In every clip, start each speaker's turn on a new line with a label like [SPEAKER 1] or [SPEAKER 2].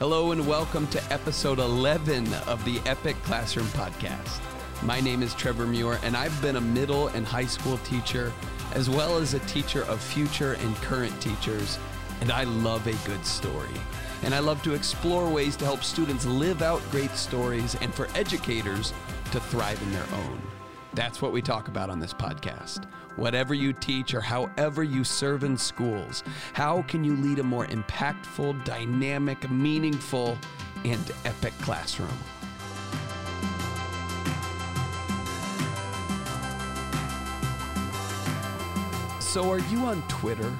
[SPEAKER 1] Hello and welcome to episode 11 of the Epic Classroom Podcast. My name is Trevor Muir, and I've been a middle and high school teacher, as well as a teacher of future and current teachers, and I love a good story. And I love to explore ways to help students live out great stories and for educators to thrive in their own. That's what we talk about on this podcast. Whatever you teach or however you serve in schools, how can you lead a more impactful, dynamic, meaningful, and epic classroom? So, are you on Twitter?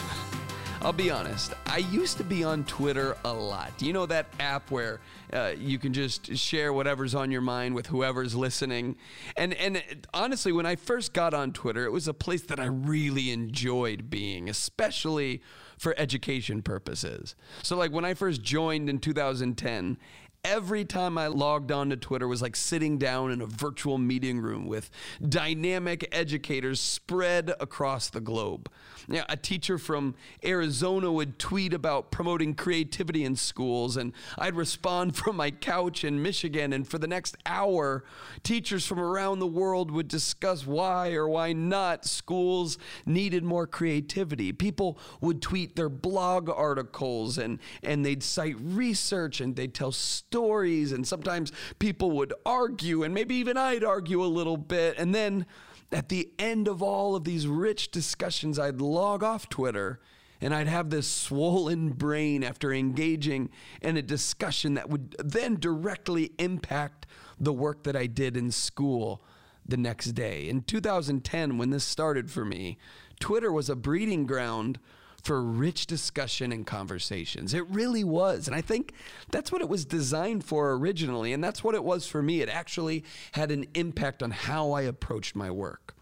[SPEAKER 1] I'll be honest. I used to be on Twitter a lot. You know that app where uh, you can just share whatever's on your mind with whoever's listening. And and honestly, when I first got on Twitter, it was a place that I really enjoyed being, especially for education purposes. So like when I first joined in 2010, every time I logged on to Twitter was like sitting down in a virtual meeting room with dynamic educators spread across the globe. Yeah, a teacher from Arizona would tweet about promoting creativity in schools, and I'd respond from my couch in Michigan. And for the next hour, teachers from around the world would discuss why or why not schools needed more creativity. People would tweet their blog articles and, and they'd cite research and they'd tell stories. And sometimes people would argue, and maybe even I'd argue a little bit. And then at the end of all of these rich discussions, I'd log off Twitter and I'd have this swollen brain after engaging in a discussion that would then directly impact the work that I did in school the next day. In 2010, when this started for me, Twitter was a breeding ground for rich discussion and conversations. It really was. And I think that's what it was designed for originally. And that's what it was for me. It actually had an impact on how I approached my work.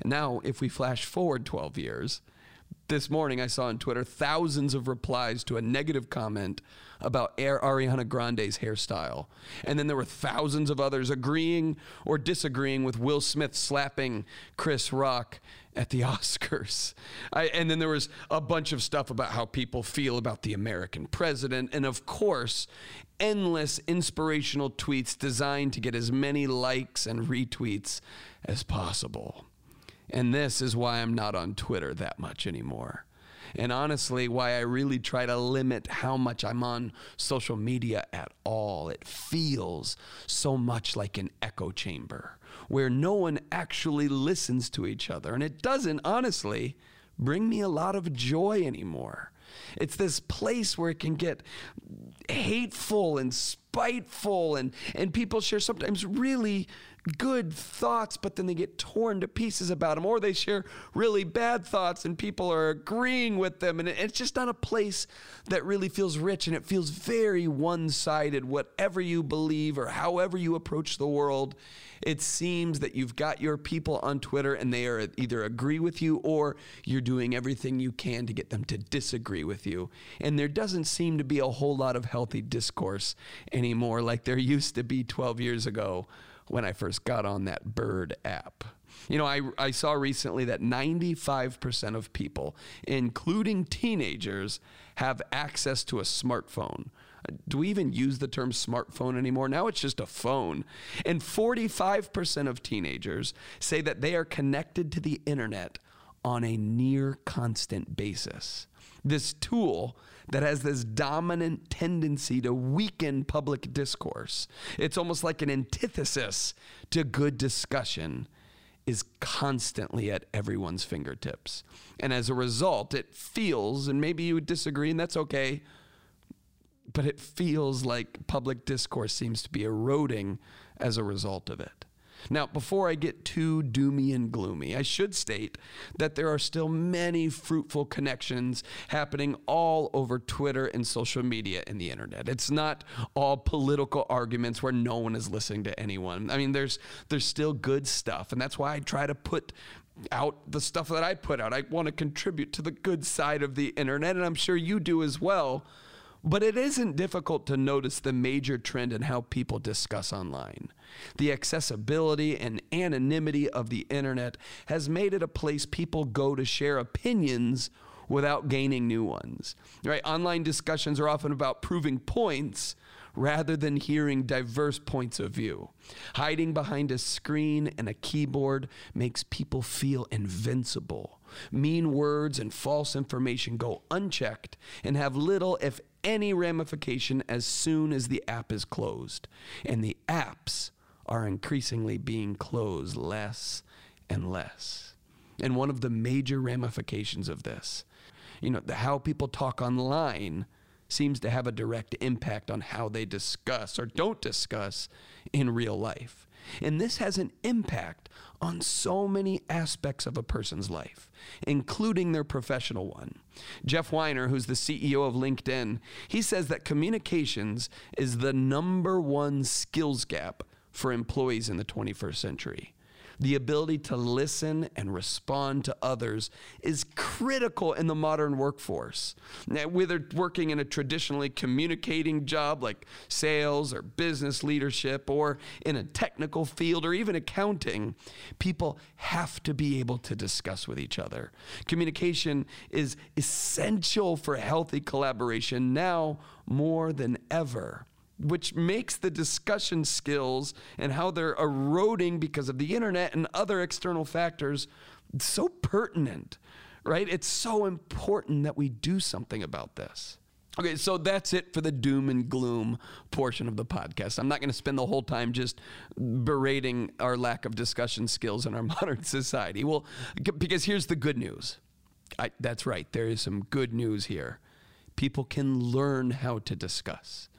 [SPEAKER 1] And now, if we flash forward 12 years, this morning I saw on Twitter thousands of replies to a negative comment about Ariana Grande's hairstyle. And then there were thousands of others agreeing or disagreeing with Will Smith slapping Chris Rock at the Oscars. I, and then there was a bunch of stuff about how people feel about the American president. And of course, endless inspirational tweets designed to get as many likes and retweets as possible. And this is why I'm not on Twitter that much anymore. And honestly, why I really try to limit how much I'm on social media at all. It feels so much like an echo chamber where no one actually listens to each other. And it doesn't, honestly, bring me a lot of joy anymore. It's this place where it can get hateful and spiteful and and people share sometimes really good thoughts but then they get torn to pieces about them or they share really bad thoughts and people are agreeing with them and it's just not a place that really feels rich and it feels very one-sided. Whatever you believe or however you approach the world it seems that you've got your people on Twitter and they are either agree with you or you're doing everything you can to get them to disagree with you and there doesn't seem to be a whole lot of healthy discourse anymore like there used to be 12 years ago when I first got on that Bird app. You know, I, I saw recently that 95% of people, including teenagers, have access to a smartphone. Do we even use the term smartphone anymore? Now it's just a phone. And 45% of teenagers say that they are connected to the internet on a near constant basis. This tool that has this dominant tendency to weaken public discourse, it's almost like an antithesis to good discussion, is constantly at everyone's fingertips. And as a result, it feels, and maybe you would disagree, and that's okay, but it feels like public discourse seems to be eroding as a result of it. Now, before I get too doomy and gloomy, I should state that there are still many fruitful connections happening all over Twitter and social media and the internet. It's not all political arguments where no one is listening to anyone. I mean, there's there's still good stuff, and that's why I try to put out the stuff that I put out. I want to contribute to the good side of the internet, and I'm sure you do as well. But it isn't difficult to notice the major trend in how people discuss online. The accessibility and anonymity of the internet has made it a place people go to share opinions without gaining new ones. Right? Online discussions are often about proving points rather than hearing diverse points of view. Hiding behind a screen and a keyboard makes people feel invincible. Mean words and false information go unchecked and have little, if any, ramification as soon as the app is closed. And the apps are increasingly being closed less and less. And one of the major ramifications of this, you know, the, how people talk online seems to have a direct impact on how they discuss or don't discuss in real life. And this has an impact on so many aspects of a person's life, including their professional one. Jeff Weiner, who's the CEO of LinkedIn, he says that communications is the number one skills gap for employees in the 21st century. The ability to listen and respond to others is critical in the modern workforce. Now, whether working in a traditionally communicating job like sales or business leadership, or in a technical field or even accounting, people have to be able to discuss with each other. Communication is essential for healthy collaboration now more than ever which makes the discussion skills and how they're eroding because of the internet and other external factors so pertinent, right? It's so important that we do something about this. Okay, so that's it for the doom and gloom portion of the podcast. I'm not going to spend the whole time just berating our lack of discussion skills in our modern society. Well, because here's the good news. I, that's right, there is some good news here. People can learn how to discuss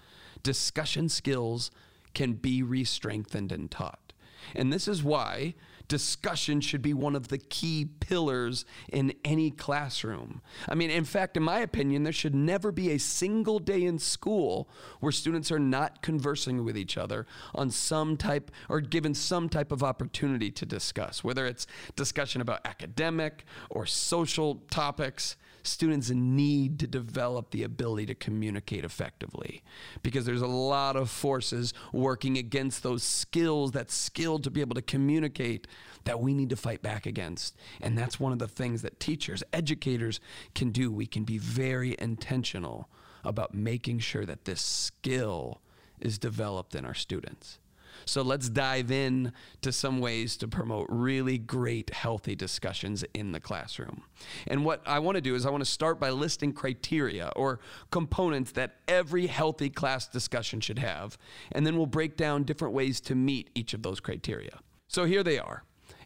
[SPEAKER 1] discussion skills can be re strengthened and taught. And this is why discussion should be one of the key pillars in any classroom. I mean, in fact, in my opinion, there should never be a single day in school where students are not conversing with each other on some type or given some type of opportunity to discuss, whether it's discussion about academic or social topics students need to develop the ability to communicate effectively because there's a lot of forces working against those skills, that skill to be able to communicate that we need to fight back against. And that's one of the things that teachers, educators can do. We can be very intentional about making sure that this skill is developed in our students. So let's dive in to some ways to promote really great, healthy discussions in the classroom. And what I want to do is I want to start by listing criteria or components that every healthy class discussion should have. And then we'll break down different ways to meet each of those criteria. So here they are.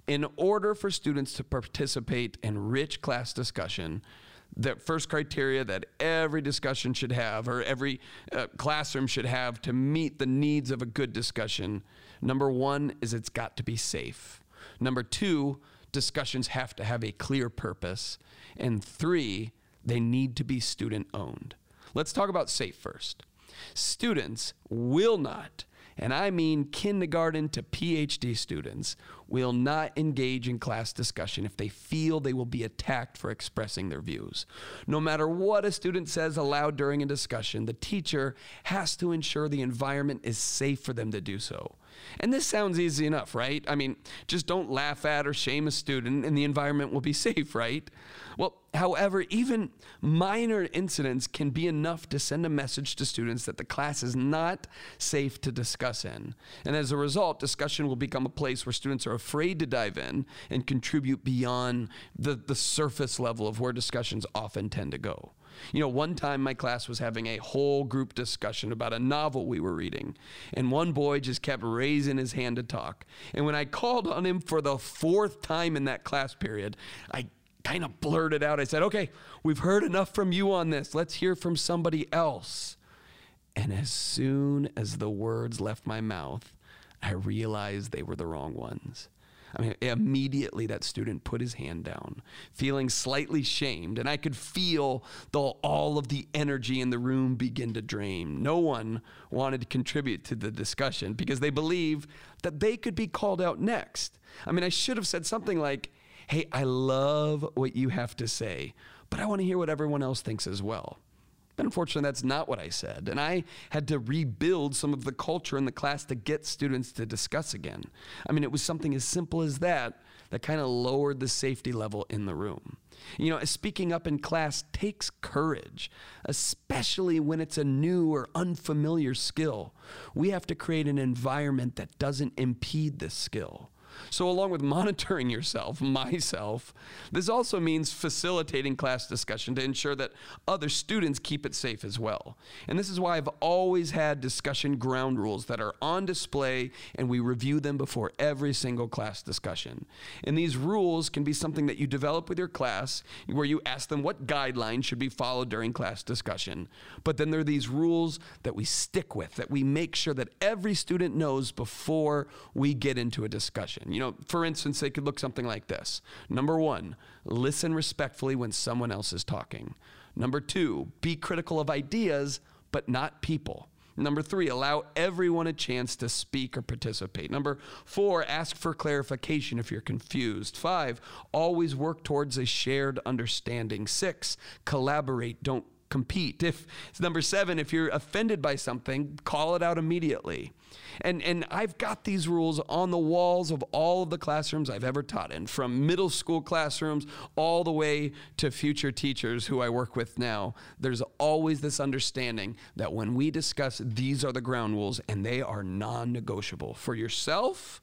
[SPEAKER 1] In order for students to participate in rich class discussion, the first criteria that every discussion should have or every uh, classroom should have to meet the needs of a good discussion. Number one is it's got to be safe. Number two discussions have to have a clear purpose. And three they need to be student owned let's talk about safe first. Students will not and I mean kindergarten to PhD students, will not engage in class discussion if they feel they will be attacked for expressing their views. No matter what a student says aloud during a discussion, the teacher has to ensure the environment is safe for them to do so. And this sounds easy enough, right? I mean, just don't laugh at or shame a student and the environment will be safe, right? Well, however, even minor incidents can be enough to send a message to students that the class is not safe to discuss in. And as a result, discussion will become a place where students are afraid to dive in and contribute beyond the, the surface level of where discussions often tend to go. You know, one time my class was having a whole group discussion about a novel we were reading, and one boy just kept raising his hand to talk. And when I called on him for the fourth time in that class period, I kind of blurted out, I said, Okay, we've heard enough from you on this. Let's hear from somebody else. And as soon as the words left my mouth, I realized they were the wrong ones. I mean, immediately that student put his hand down, feeling slightly shamed, and I could feel the, all of the energy in the room begin to drain. No one wanted to contribute to the discussion because they believe that they could be called out next. I mean, I should have said something like, Hey, I love what you have to say, but I want to hear what everyone else thinks as well. But unfortunately, that's not what I said. And I had to rebuild some of the culture in the class to get students to discuss again. I mean, it was something as simple as that that kind of lowered the safety level in the room. You know, speaking up in class takes courage, especially when it's a new or unfamiliar skill. We have to create an environment that doesn't impede this skill. So, along with monitoring yourself, myself, this also means facilitating class discussion to ensure that other students keep it safe as well. And this is why I've always had discussion ground rules that are on display and we review them before every single class discussion. And these rules can be something that you develop with your class where you ask them what guidelines should be followed during class discussion. But then there are these rules that we stick with, that we make sure that every student knows before we get into a discussion. You know, for instance, they could look something like this. Number one, listen respectfully when someone else is talking. Number two, be critical of ideas, but not people. Number three, allow everyone a chance to speak or participate. Number four, ask for clarification if you're confused. Five, always work towards a shared understanding. Six, collaborate, don't compete. If number seven, if you're offended by something, call it out immediately. And and I've got these rules on the walls of all of the classrooms I've ever taught in, from middle school classrooms all the way to future teachers who I work with now. There's always this understanding that when we discuss these are the ground rules and they are non-negotiable for yourself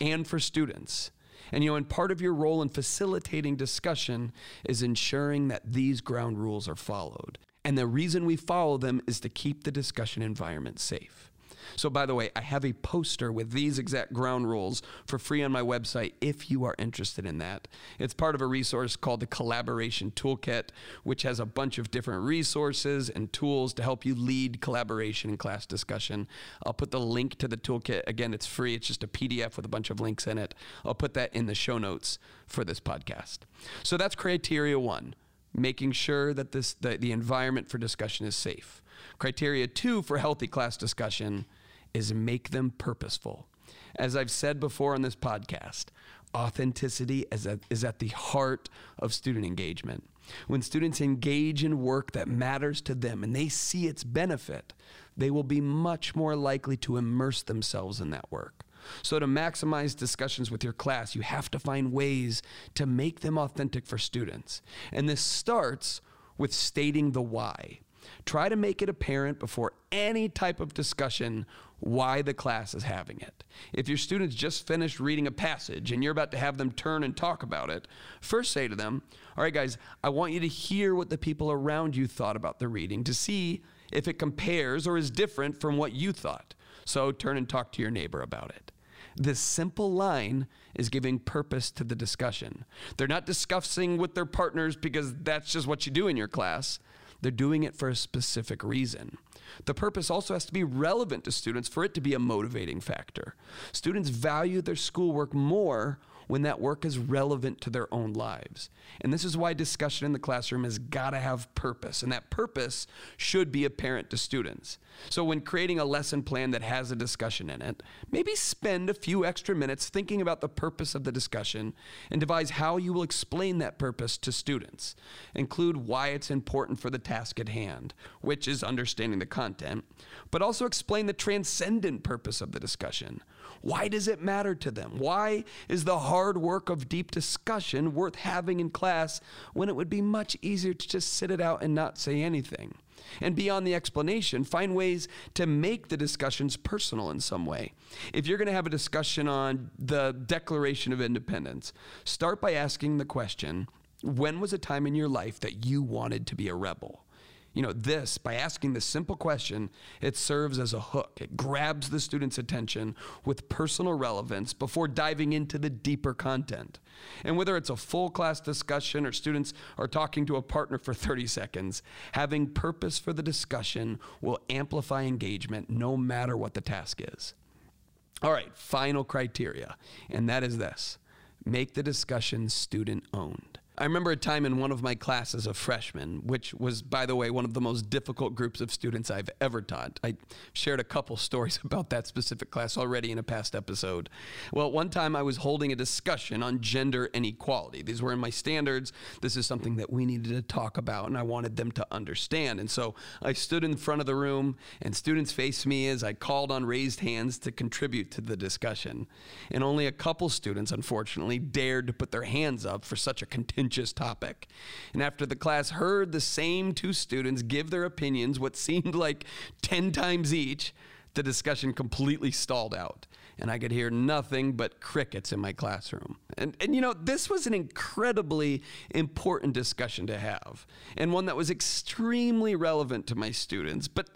[SPEAKER 1] and for students. And you know, and part of your role in facilitating discussion is ensuring that these ground rules are followed. And the reason we follow them is to keep the discussion environment safe. So, by the way, I have a poster with these exact ground rules for free on my website if you are interested in that. It's part of a resource called the Collaboration Toolkit, which has a bunch of different resources and tools to help you lead collaboration in class discussion. I'll put the link to the toolkit. Again, it's free, it's just a PDF with a bunch of links in it. I'll put that in the show notes for this podcast. So, that's criteria one making sure that this the, the environment for discussion is safe. Criteria two for healthy class discussion is make them purposeful. As I've said before on this podcast, authenticity is at, is at the heart of student engagement. When students engage in work that matters to them and they see its benefit, they will be much more likely to immerse themselves in that work. So, to maximize discussions with your class, you have to find ways to make them authentic for students. And this starts with stating the why. Try to make it apparent before any type of discussion why the class is having it. If your students just finished reading a passage and you're about to have them turn and talk about it, first say to them, All right, guys, I want you to hear what the people around you thought about the reading to see if it compares or is different from what you thought. So turn and talk to your neighbor about it. This simple line is giving purpose to the discussion. They're not discussing with their partners because that's just what you do in your class. They're doing it for a specific reason. The purpose also has to be relevant to students for it to be a motivating factor. Students value their schoolwork more when that work is relevant to their own lives. And this is why discussion in the classroom has got to have purpose, and that purpose should be apparent to students. So, when creating a lesson plan that has a discussion in it, maybe spend a few extra minutes thinking about the purpose of the discussion and devise how you will explain that purpose to students. Include why it's important for the task at hand, which is understanding the content, but also explain the transcendent purpose of the discussion. Why does it matter to them? Why is the hard work of deep discussion worth having in class when it would be much easier to just sit it out and not say anything? And beyond the explanation, find ways to make the discussions personal in some way. If you're going to have a discussion on the Declaration of Independence, start by asking the question when was a time in your life that you wanted to be a rebel? You know, this, by asking this simple question, it serves as a hook. It grabs the student's attention with personal relevance before diving into the deeper content. And whether it's a full class discussion or students are talking to a partner for 30 seconds, having purpose for the discussion will amplify engagement no matter what the task is. All right, final criteria, and that is this make the discussion student owned. I remember a time in one of my classes of freshmen, which was, by the way, one of the most difficult groups of students I've ever taught. I shared a couple stories about that specific class already in a past episode. Well, one time I was holding a discussion on gender inequality. These were in my standards. This is something that we needed to talk about, and I wanted them to understand. And so I stood in front of the room, and students faced me as I called on raised hands to contribute to the discussion. And only a couple students, unfortunately, dared to put their hands up for such a contingent contentious topic. And after the class heard the same two students give their opinions, what seemed like 10 times each, the discussion completely stalled out and I could hear nothing but crickets in my classroom. And, and you know, this was an incredibly important discussion to have, and one that was extremely relevant to my students. But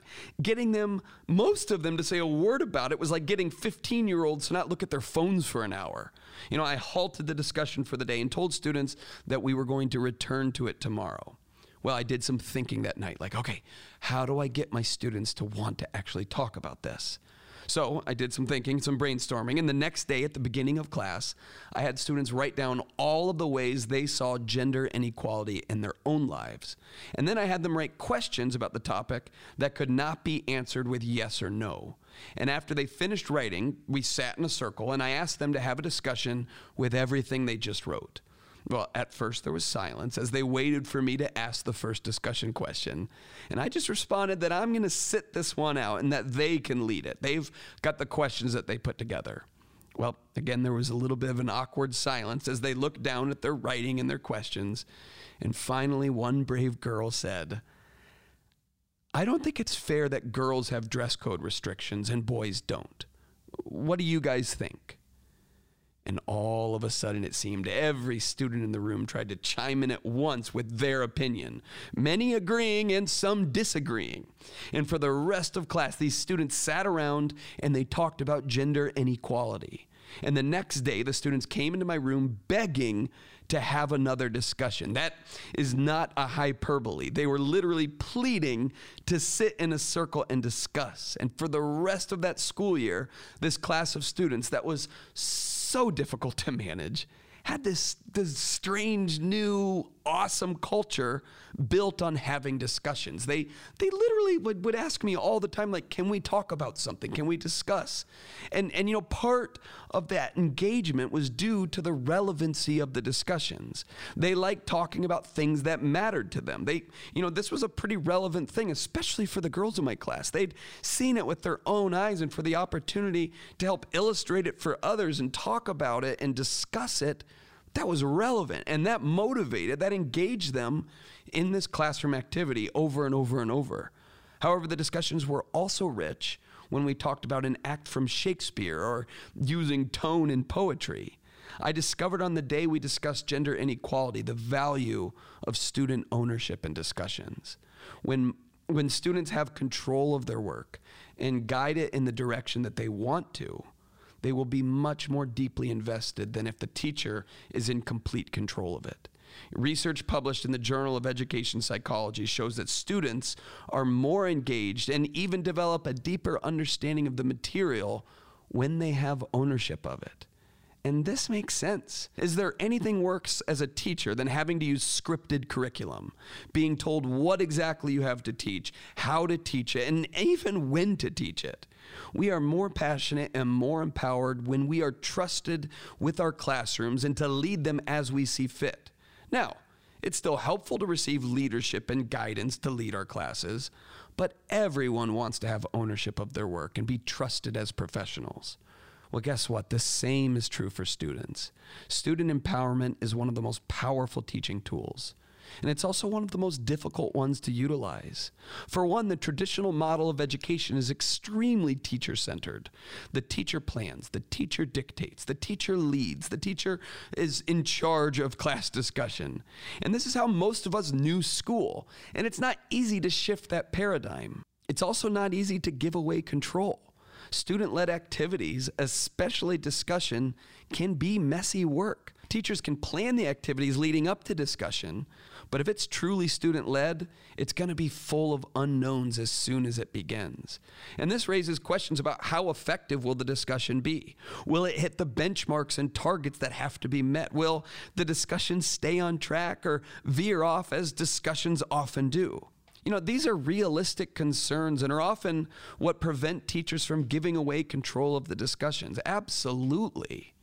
[SPEAKER 1] getting them, most of them, to say a word about it was like getting 15 year olds to not look at their phones for an hour. You know, I halted the discussion for the day and told students that we were going to return to it tomorrow. Well, I did some thinking that night, like, okay, how do I get my students to want to actually talk about this? So I did some thinking, some brainstorming, and the next day at the beginning of class, I had students write down all of the ways they saw gender inequality in their own lives. And then I had them write questions about the topic that could not be answered with yes or no. And after they finished writing, we sat in a circle and I asked them to have a discussion with everything they just wrote. Well, at first there was silence as they waited for me to ask the first discussion question. And I just responded that I'm going to sit this one out and that they can lead it. They've got the questions that they put together. Well, again, there was a little bit of an awkward silence as they looked down at their writing and their questions. And finally, one brave girl said, I don't think it's fair that girls have dress code restrictions and boys don't. What do you guys think? And all of a sudden, it seemed every student in the room tried to chime in at once with their opinion, many agreeing and some disagreeing. And for the rest of class, these students sat around and they talked about gender inequality. And the next day, the students came into my room begging to have another discussion. That is not a hyperbole. They were literally pleading to sit in a circle and discuss. And for the rest of that school year, this class of students that was so difficult to manage had this this strange new awesome culture built on having discussions. They they literally would, would ask me all the time, like, can we talk about something? Can we discuss? And and you know, part of that engagement was due to the relevancy of the discussions. They liked talking about things that mattered to them. They, you know, this was a pretty relevant thing, especially for the girls in my class. They'd seen it with their own eyes, and for the opportunity to help illustrate it for others and talk about it and discuss it that was relevant and that motivated, that engaged them in this classroom activity over and over and over. However, the discussions were also rich when we talked about an act from Shakespeare or using tone in poetry. I discovered on the day we discussed gender inequality the value of student ownership in discussions. When, when students have control of their work and guide it in the direction that they want to, they will be much more deeply invested than if the teacher is in complete control of it. Research published in the Journal of Education Psychology shows that students are more engaged and even develop a deeper understanding of the material when they have ownership of it. And this makes sense. Is there anything worse as a teacher than having to use scripted curriculum, being told what exactly you have to teach, how to teach it, and even when to teach it? We are more passionate and more empowered when we are trusted with our classrooms and to lead them as we see fit. Now, it's still helpful to receive leadership and guidance to lead our classes, but everyone wants to have ownership of their work and be trusted as professionals. Well, guess what? The same is true for students. Student empowerment is one of the most powerful teaching tools and it's also one of the most difficult ones to utilize. For one, the traditional model of education is extremely teacher centered. The teacher plans, the teacher dictates, the teacher leads, the teacher is in charge of class discussion. And this is how most of us knew school, and it's not easy to shift that paradigm. It's also not easy to give away control. Student led activities, especially discussion, can be messy work. Teachers can plan the activities leading up to discussion, but if it's truly student led, it's going to be full of unknowns as soon as it begins. And this raises questions about how effective will the discussion be? Will it hit the benchmarks and targets that have to be met? Will the discussion stay on track or veer off as discussions often do? You know, these are realistic concerns and are often what prevent teachers from giving away control of the discussions. Absolutely.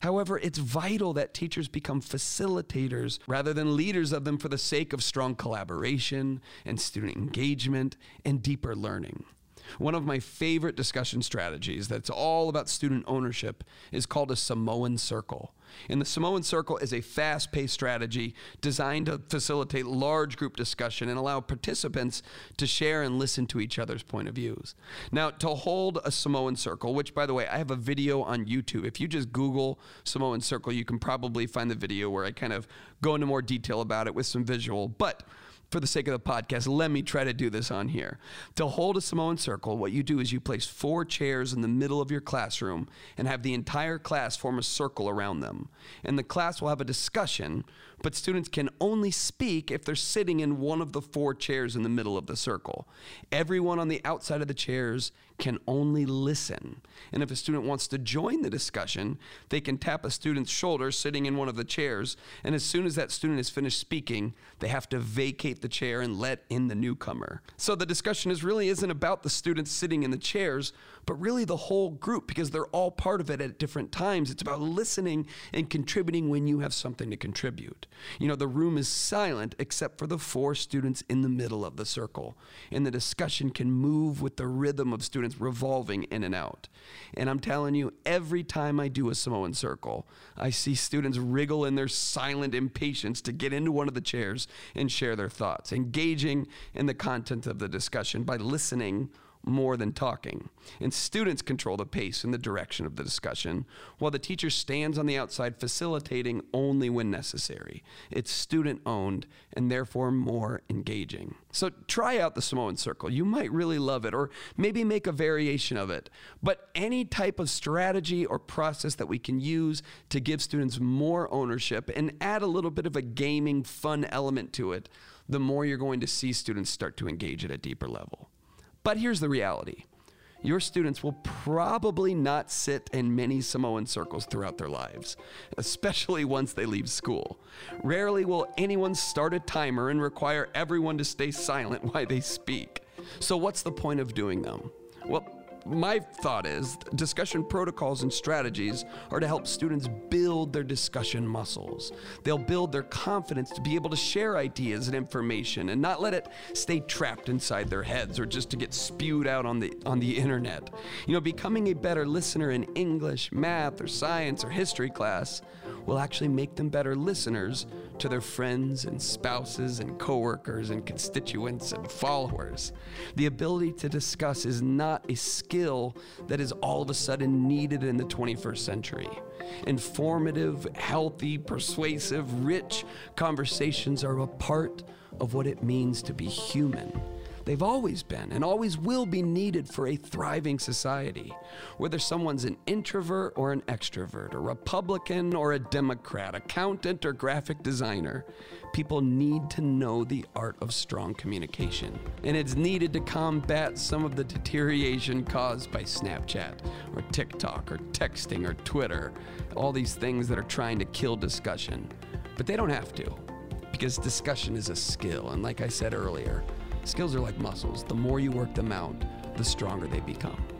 [SPEAKER 1] However, it's vital that teachers become facilitators rather than leaders of them for the sake of strong collaboration and student engagement and deeper learning. One of my favorite discussion strategies that's all about student ownership is called a Samoan circle. And the Samoan Circle is a fast paced strategy designed to facilitate large group discussion and allow participants to share and listen to each other's point of views. Now, to hold a Samoan Circle, which by the way, I have a video on YouTube. If you just Google Samoan Circle, you can probably find the video where I kind of go into more detail about it with some visual. But for the sake of the podcast, let me try to do this on here. To hold a Samoan circle, what you do is you place four chairs in the middle of your classroom and have the entire class form a circle around them. And the class will have a discussion but students can only speak if they're sitting in one of the four chairs in the middle of the circle. Everyone on the outside of the chairs can only listen. And if a student wants to join the discussion, they can tap a student's shoulder sitting in one of the chairs. And as soon as that student is finished speaking, they have to vacate the chair and let in the newcomer. So the discussion is really isn't about the students sitting in the chairs, but really the whole group because they're all part of it at different times. It's about listening and contributing when you have something to contribute. You know, the room is silent except for the four students in the middle of the circle, and the discussion can move with the rhythm of students revolving in and out. And I'm telling you, every time I do a Samoan circle, I see students wriggle in their silent impatience to get into one of the chairs and share their thoughts, engaging in the content of the discussion by listening more than talking. And students control the pace and the direction of the discussion, while the teacher stands on the outside facilitating only when necessary. It's student owned and therefore more engaging. So try out the Samoan Circle. You might really love it, or maybe make a variation of it. But any type of strategy or process that we can use to give students more ownership and add a little bit of a gaming fun element to it, the more you're going to see students start to engage at a deeper level. But here's the reality your students will probably not sit in many Samoan circles throughout their lives, especially once they leave school. Rarely will anyone start a timer and require everyone to stay silent while they speak. So, what's the point of doing them? Well, my thought is discussion protocols and strategies are to help students build their discussion muscles. They'll build their confidence to be able to share ideas and information and not let it stay trapped inside their heads or just to get spewed out on the on the internet. You know, becoming a better listener in English, math, or science or history class will actually make them better listeners to their friends and spouses and coworkers and constituents and followers. The ability to discuss is not a skill that is all of a sudden needed in the 21st century. Informative, healthy, persuasive, rich conversations are a part of what it means to be human. They've always been and always will be needed for a thriving society. Whether someone's an introvert or an extrovert, a Republican or a Democrat, accountant or graphic designer, people need to know the art of strong communication. And it's needed to combat some of the deterioration caused by Snapchat or TikTok or texting or Twitter, all these things that are trying to kill discussion. But they don't have to because discussion is a skill. And like I said earlier, Skills are like muscles. The more you work them out, the stronger they become.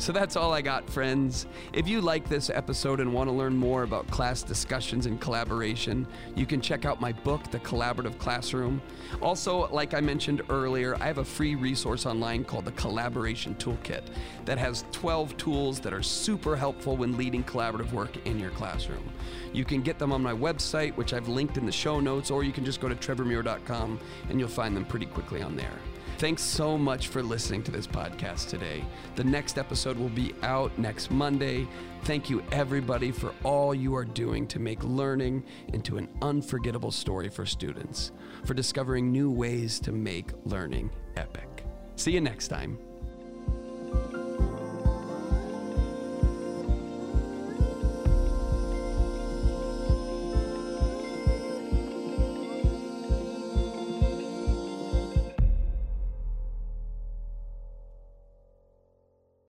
[SPEAKER 1] So that's all I got, friends. If you like this episode and want to learn more about class discussions and collaboration, you can check out my book, The Collaborative Classroom. Also, like I mentioned earlier, I have a free resource online called the Collaboration Toolkit that has 12 tools that are super helpful when leading collaborative work in your classroom. You can get them on my website, which I've linked in the show notes, or you can just go to trevormuir.com and you'll find them pretty quickly on there. Thanks so much for listening to this podcast today. The next episode will be out next Monday. Thank you, everybody, for all you are doing to make learning into an unforgettable story for students, for discovering new ways to make learning epic. See you next time.